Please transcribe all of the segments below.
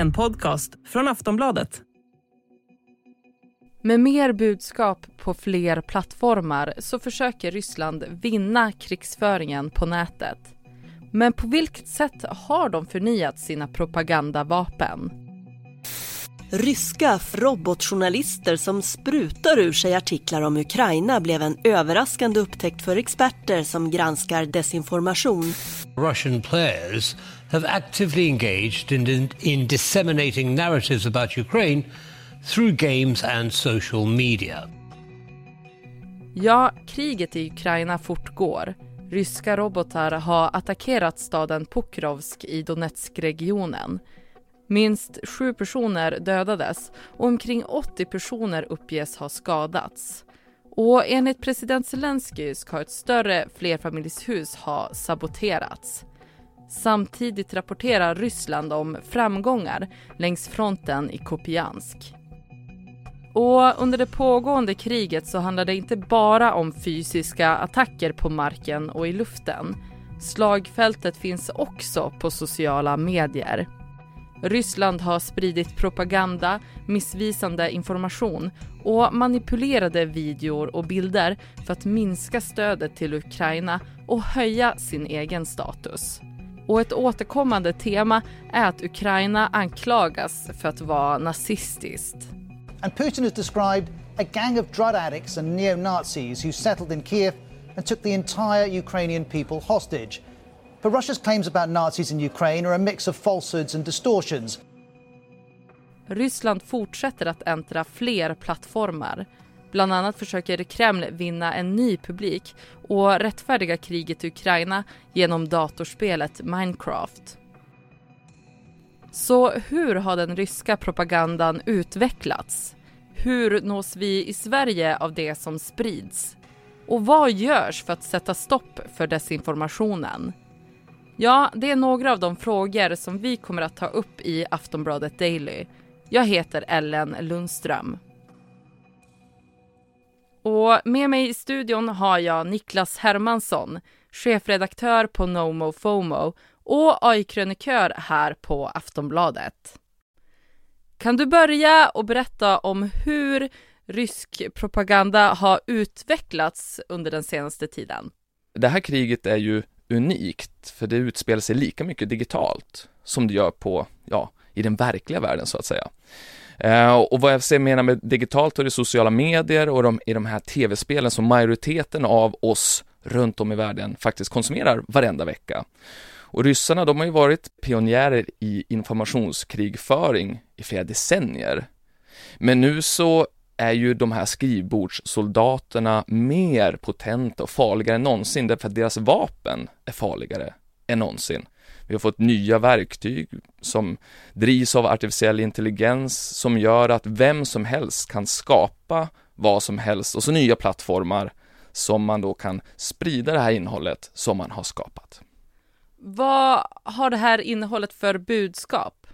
En podcast från Aftonbladet. Med mer budskap på fler plattformar så försöker Ryssland vinna krigsföringen på nätet. Men på vilket sätt har de förnyat sina propagandavapen? Ryska robotjournalister som sprutar ur sig artiklar om Ukraina blev en överraskande upptäckt för experter som granskar desinformation. Russian players have actively engaged in, in disseminating narratives about Ukraine through games and social media. Ja, kriget i Ukraina fortgår. Ryska robotar har attackerat staden Pokrovsk i Donetskregionen. Minst sju personer dödades och omkring 80 personer uppges ha skadats. Och enligt president Zelensky ska ett större flerfamiljshus ha saboterats. Samtidigt rapporterar Ryssland om framgångar längs fronten i Kupiansk. Och under det pågående kriget så handlar det inte bara om fysiska attacker på marken och i luften. Slagfältet finns också på sociala medier. Ryssland har spridit propaganda, missvisande information och manipulerade videor och bilder för att minska stödet till Ukraina och höja sin egen status. Och ett återkommande tema är att Ukraina anklagas för att vara nazistiskt. And Putin has described a gang of drug addicts and neo-Nazis who settled in Kiev and took the entire Ukrainian people hostage. But Russia's claims about Nazis in Ukraine are a mix of falsehoods and distortions. Ryssland fortsätter att äntra fler plattformar. Bland annat försöker Kreml vinna en ny publik och rättfärdiga kriget i Ukraina genom datorspelet Minecraft. Så hur har den ryska propagandan utvecklats? Hur nås vi i Sverige av det som sprids? Och vad görs för att sätta stopp för desinformationen? Ja, det är några av de frågor som vi kommer att ta upp i Aftonbladet Daily. Jag heter Ellen Lundström. Och med mig i studion har jag Niklas Hermansson, chefredaktör på NoMo FOMO och AI-krönikör här på Aftonbladet. Kan du börja och berätta om hur rysk propaganda har utvecklats under den senaste tiden? Det här kriget är ju unikt, för det utspelar sig lika mycket digitalt som det gör på, ja, i den verkliga världen så att säga. Eh, och vad jag menar med digitalt är det sociala medier och de, i de här tv-spelen som majoriteten av oss runt om i världen faktiskt konsumerar varenda vecka. Och ryssarna, de har ju varit pionjärer i informationskrigföring i flera decennier. Men nu så är ju de här skrivbordssoldaterna mer potenta och farligare än någonsin därför att deras vapen är farligare än någonsin. Vi har fått nya verktyg som drivs av artificiell intelligens som gör att vem som helst kan skapa vad som helst och så nya plattformar som man då kan sprida det här innehållet som man har skapat. Vad har det här innehållet för budskap?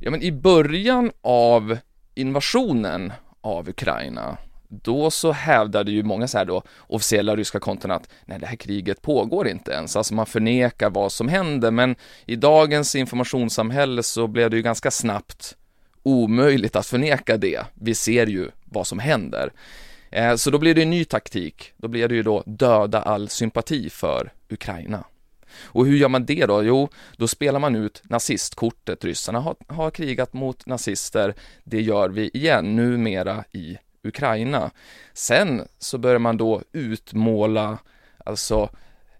Ja, men i början av invasionen av Ukraina, då så hävdade ju många så här då officiella ryska konton att nej, det här kriget pågår inte ens, alltså man förnekar vad som händer, men i dagens informationssamhälle så blev det ju ganska snabbt omöjligt att förneka det. Vi ser ju vad som händer. Eh, så då blir det en ny taktik. Då blir det ju då döda all sympati för Ukraina. Och hur gör man det då? Jo, då spelar man ut nazistkortet. Ryssarna har, har krigat mot nazister. Det gör vi igen, numera i Ukraina. Sen så börjar man då utmåla alltså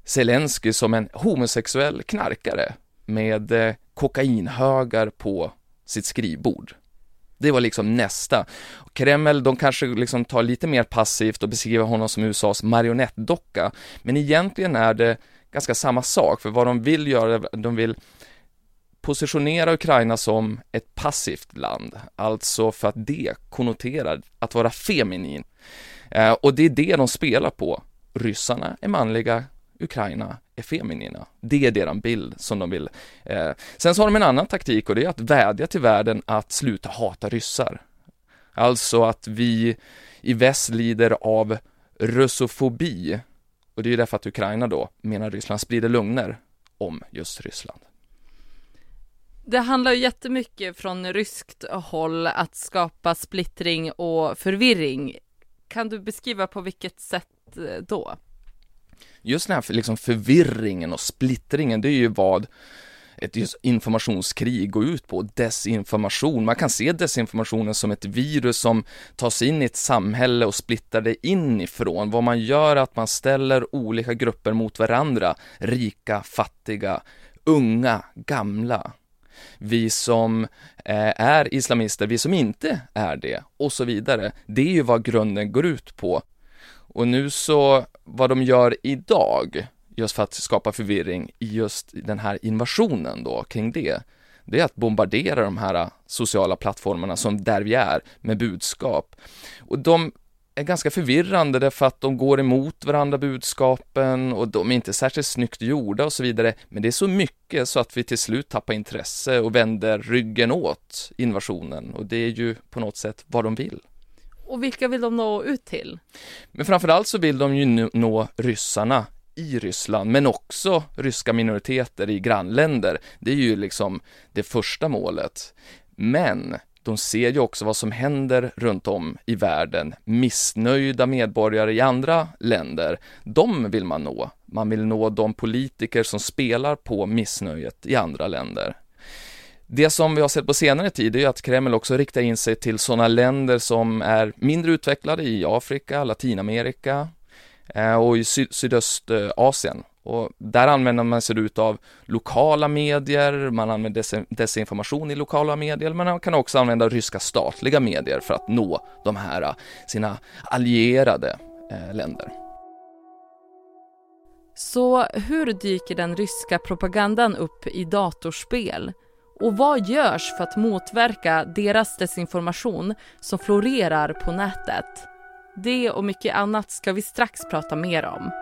Zelensky som en homosexuell knarkare med eh, kokainhögar på sitt skrivbord. Det var liksom nästa. Kreml, de kanske liksom tar lite mer passivt och beskriver honom som USAs marionettdocka, men egentligen är det ganska samma sak, för vad de vill göra, de vill positionera Ukraina som ett passivt land, alltså för att det konnoterar att vara feminin. Eh, och det är det de spelar på. Ryssarna är manliga, Ukraina är feminina. Det är deras bild som de vill. Eh. Sen så har de en annan taktik och det är att vädja till världen att sluta hata ryssar. Alltså att vi i väst lider av russofobi, och det är ju därför att Ukraina då, menar Ryssland, sprider lögner om just Ryssland. Det handlar ju jättemycket från ryskt håll att skapa splittring och förvirring. Kan du beskriva på vilket sätt eh, då? Just den här liksom förvirringen och splittringen, det är ju vad ett informationskrig går ut på, desinformation. Man kan se desinformationen som ett virus som tar sig in i ett samhälle och splittrar det inifrån. Vad man gör är att man ställer olika grupper mot varandra, rika, fattiga, unga, gamla. Vi som eh, är islamister, vi som inte är det och så vidare. Det är ju vad grunden går ut på. Och nu så, vad de gör idag, just för att skapa förvirring i just den här invasionen då kring det, det är att bombardera de här eh, sociala plattformarna som där vi är med budskap. Och de är ganska förvirrande därför att de går emot varandra budskapen och de är inte särskilt snyggt gjorda och så vidare. Men det är så mycket så att vi till slut tappar intresse och vänder ryggen åt invasionen och det är ju på något sätt vad de vill. Och vilka vill de nå ut till? Men framförallt så vill de ju nå ryssarna i Ryssland, men också ryska minoriteter i grannländer. Det är ju liksom det första målet. Men de ser ju också vad som händer runt om i världen. Missnöjda medborgare i andra länder, de vill man nå. Man vill nå de politiker som spelar på missnöjet i andra länder. Det som vi har sett på senare tid är att Kreml också riktar in sig till sådana länder som är mindre utvecklade i Afrika, Latinamerika eh, och i syd Sydöstasien. Och där använder man sig av lokala medier, man använder desinformation i lokala medier, men man kan också använda ryska statliga medier för att nå de här sina allierade eh, länder. Så hur dyker den ryska propagandan upp i datorspel? Och vad görs för att motverka deras desinformation som florerar på nätet? Det och mycket annat ska vi strax prata mer om.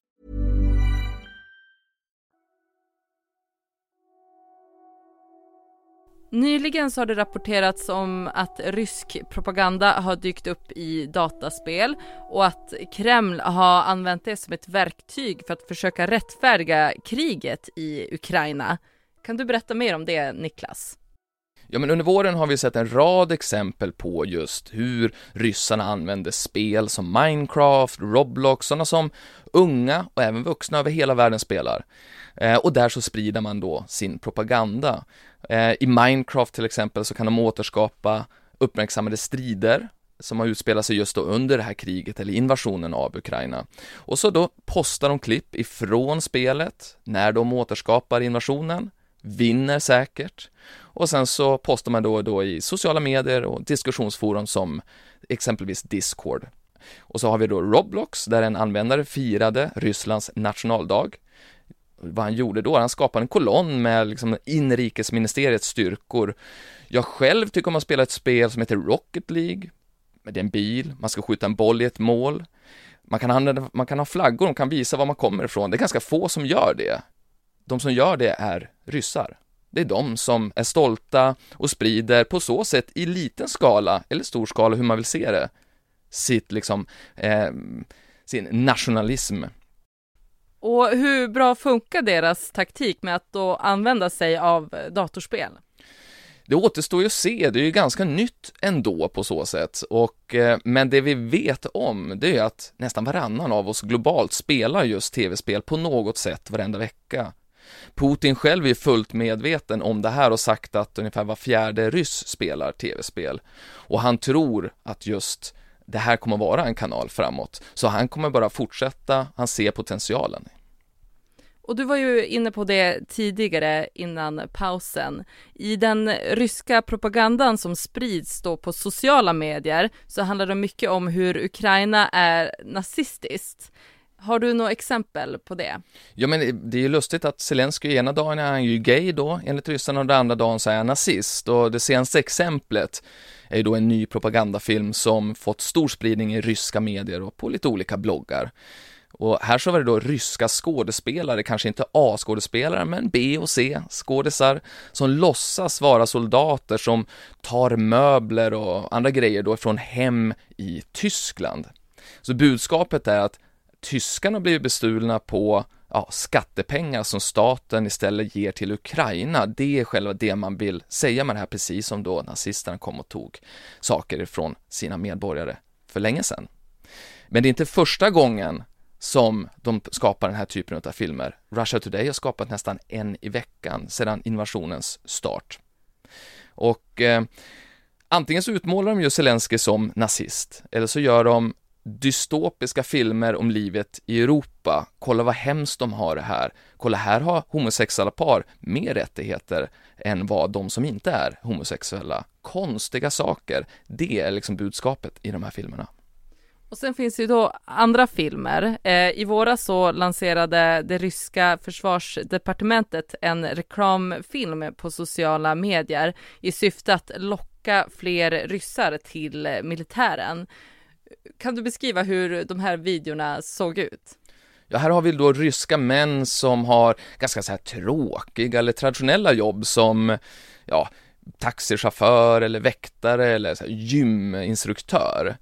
Nyligen så har det rapporterats om att rysk propaganda har dykt upp i dataspel och att Kreml har använt det som ett verktyg för att försöka rättfärdiga kriget i Ukraina. Kan du berätta mer om det, Niklas? Ja, men under våren har vi sett en rad exempel på just hur ryssarna använder spel som Minecraft, Roblox, sådana som unga och även vuxna över hela världen spelar. Eh, och där så sprider man då sin propaganda. Eh, I Minecraft till exempel så kan de återskapa uppmärksammade strider som har utspelat sig just då under det här kriget eller invasionen av Ukraina. Och så då postar de klipp ifrån spelet när de återskapar invasionen, vinner säkert och sen så postar man då och då i sociala medier och diskussionsforum som exempelvis Discord. Och så har vi då Roblox där en användare firade Rysslands nationaldag vad han gjorde då, han skapade en kolonn med liksom inrikesministeriets styrkor. Jag själv tycker om att spela ett spel som heter Rocket League, det är en bil, man ska skjuta en boll i ett mål. Man kan, använda, man kan ha flaggor, man kan visa var man kommer ifrån. Det är ganska få som gör det. De som gör det är ryssar. Det är de som är stolta och sprider på så sätt i liten skala, eller stor skala, hur man vill se det, sitt liksom, eh, sin nationalism. Och hur bra funkar deras taktik med att då använda sig av datorspel? Det återstår ju att se, det är ju ganska nytt ändå på så sätt. Och, eh, men det vi vet om, det är att nästan varannan av oss globalt spelar just tv-spel på något sätt varenda vecka. Putin själv är fullt medveten om det här och sagt att ungefär var fjärde ryss spelar tv-spel. Och han tror att just det här kommer vara en kanal framåt. Så han kommer bara fortsätta, han ser potentialen. Och du var ju inne på det tidigare innan pausen. I den ryska propagandan som sprids då på sociala medier så handlar det mycket om hur Ukraina är nazistiskt. Har du några exempel på det? Ja, men det är ju lustigt att Zelenskyj ena dagen är han ju gay då, enligt ryssarna, och den andra dagen så är han nazist. Och det senaste exemplet är ju då en ny propagandafilm som fått stor spridning i ryska medier och på lite olika bloggar. Och här så var det då ryska skådespelare, kanske inte A-skådespelare, men B och C-skådisar, som låtsas vara soldater som tar möbler och andra grejer då från hem i Tyskland. Så budskapet är att tyskarna blivit bestulna på ja, skattepengar som staten istället ger till Ukraina. Det är själva det man vill säga med det här, precis som då nazisterna kom och tog saker ifrån sina medborgare för länge sedan. Men det är inte första gången som de skapar den här typen av filmer. Russia Today har skapat nästan en i veckan sedan invasionens start. Och eh, antingen så utmålar de ju Zelensky som nazist, eller så gör de dystopiska filmer om livet i Europa. Kolla vad hemskt de har det här. Kolla, här har homosexuella par mer rättigheter än vad de som inte är homosexuella. Konstiga saker. Det är liksom budskapet i de här filmerna. Och sen finns det ju då andra filmer. Eh, I våras så lanserade det ryska försvarsdepartementet en reklamfilm på sociala medier i syfte att locka fler ryssar till militären. Kan du beskriva hur de här videorna såg ut? Ja, här har vi då ryska män som har ganska så här tråkiga eller traditionella jobb som, ja, taxichaufför eller väktare eller så gyminstruktör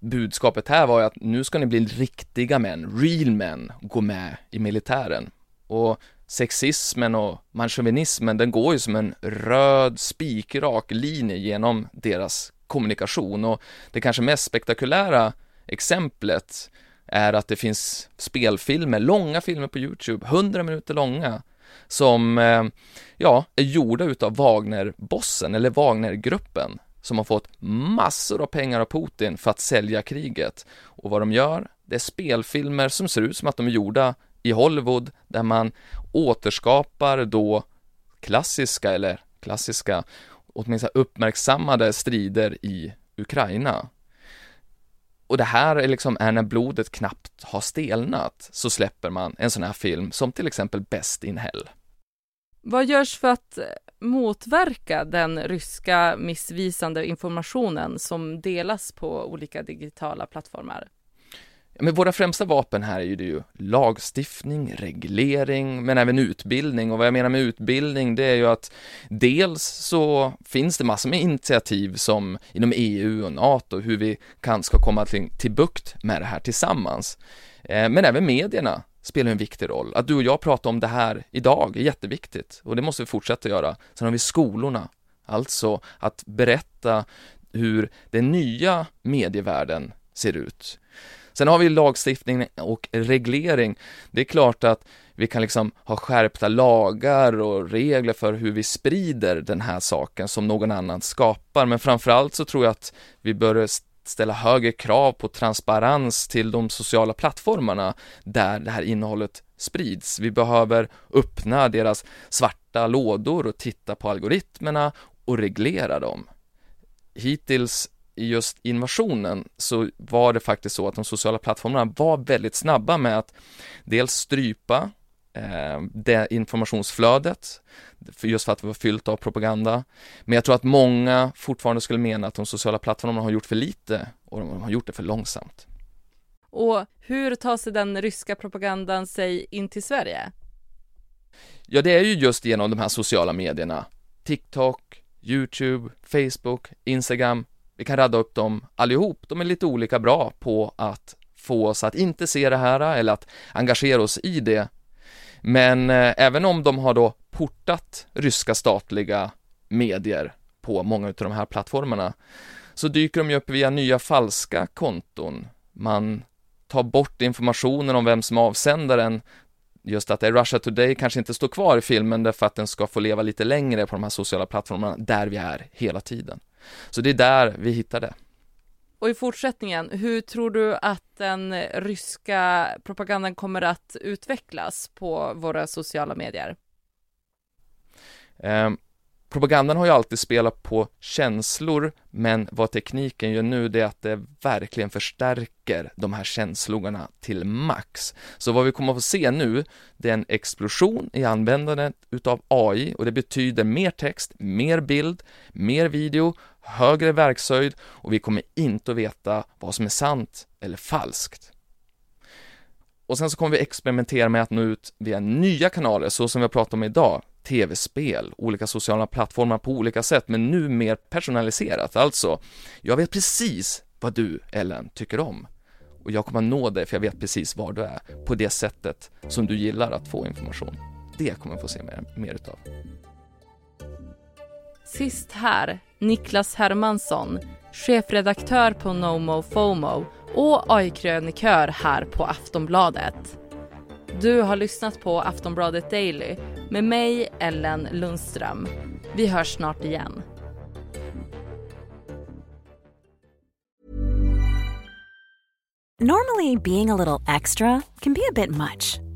budskapet här var ju att nu ska ni bli riktiga män, real män, gå med i militären. Och sexismen och manchauvinismen, den går ju som en röd spikrak linje genom deras kommunikation och det kanske mest spektakulära exemplet är att det finns spelfilmer, långa filmer på Youtube, 100 minuter långa, som eh, ja, är gjorda utav Wagner-bossen eller Wagner-gruppen som har fått massor av pengar av Putin för att sälja kriget. Och vad de gör, det är spelfilmer som ser ut som att de är gjorda i Hollywood, där man återskapar då klassiska, eller klassiska, åtminstone uppmärksammade strider i Ukraina. Och det här är liksom, är när blodet knappt har stelnat, så släpper man en sån här film som till exempel Best in Hell. Vad görs för att eh, motverka den ryska missvisande informationen som delas på olika digitala plattformar? Men våra främsta vapen här är ju, det ju lagstiftning, reglering, men även utbildning. Och vad jag menar med utbildning, det är ju att dels så finns det massor med initiativ som inom EU och NATO, hur vi kan, ska komma till, till bukt med det här tillsammans. Eh, men även medierna spelar en viktig roll. Att du och jag pratar om det här idag är jätteviktigt och det måste vi fortsätta göra. Sen har vi skolorna, alltså att berätta hur den nya medievärlden ser ut. Sen har vi lagstiftning och reglering. Det är klart att vi kan liksom ha skärpta lagar och regler för hur vi sprider den här saken som någon annan skapar, men framförallt så tror jag att vi bör ställa högre krav på transparens till de sociala plattformarna där det här innehållet sprids. Vi behöver öppna deras svarta lådor och titta på algoritmerna och reglera dem. Hittills i just invasionen så var det faktiskt så att de sociala plattformarna var väldigt snabba med att dels strypa eh, det informationsflödet, just för att det var fyllt av propaganda. Men jag tror att många fortfarande skulle mena att de sociala plattformarna har gjort för lite och de har gjort det för långsamt. Och hur tar sig den ryska propagandan sig in till Sverige? Ja, det är ju just genom de här sociala medierna. TikTok, YouTube, Facebook, Instagram. Vi kan radda upp dem allihop. De är lite olika bra på att få oss att inte se det här eller att engagera oss i det men eh, även om de har då portat ryska statliga medier på många av de här plattformarna så dyker de ju upp via nya falska konton. Man tar bort informationen om vem som är avsändaren. Just att det är Russia Today kanske inte står kvar i filmen därför att den ska få leva lite längre på de här sociala plattformarna där vi är hela tiden. Så det är där vi hittar det. Och i fortsättningen, hur tror du att den ryska propagandan kommer att utvecklas på våra sociala medier? Eh, propagandan har ju alltid spelat på känslor, men vad tekniken gör nu det är att det verkligen förstärker de här känslorna till max. Så vad vi kommer att få se nu, det är en explosion i användandet utav AI och det betyder mer text, mer bild, mer video, högre verkshöjd och vi kommer inte att veta vad som är sant eller falskt. Och sen så kommer vi experimentera med att nå ut via nya kanaler, så som vi har pratat om idag, tv-spel, olika sociala plattformar på olika sätt, men nu mer personaliserat. Alltså, jag vet precis vad du, Ellen, tycker om. Och jag kommer nå dig, för jag vet precis var du är, på det sättet som du gillar att få information. Det kommer jag få se mer, mer utav. Sist här, Niklas Hermansson, chefredaktör på NoMo FOMO och AI-krönikör här på Aftonbladet. Du har lyssnat på Aftonbladet Daily med mig, Ellen Lundström. Vi hörs snart igen. Normally, being a little extra can be a bit much,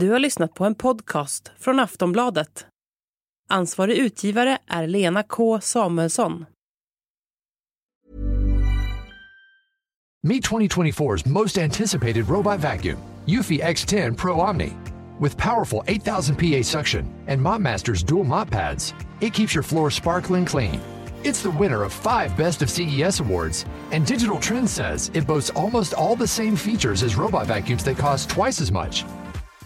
Du har lyssnat på en podcast från Aftonbladet. Ansvarig utgivare är Lena K Samuelsson. Meet 2024's most anticipated robot vacuum, Eufy X10 Pro Omni. With powerful 8000 PA suction and MopMaster's dual mop pads, it keeps your floor sparkling clean. It's the winner of five Best of CES awards, and Digital Trends says it boasts almost all the same features as robot vacuums that cost twice as much.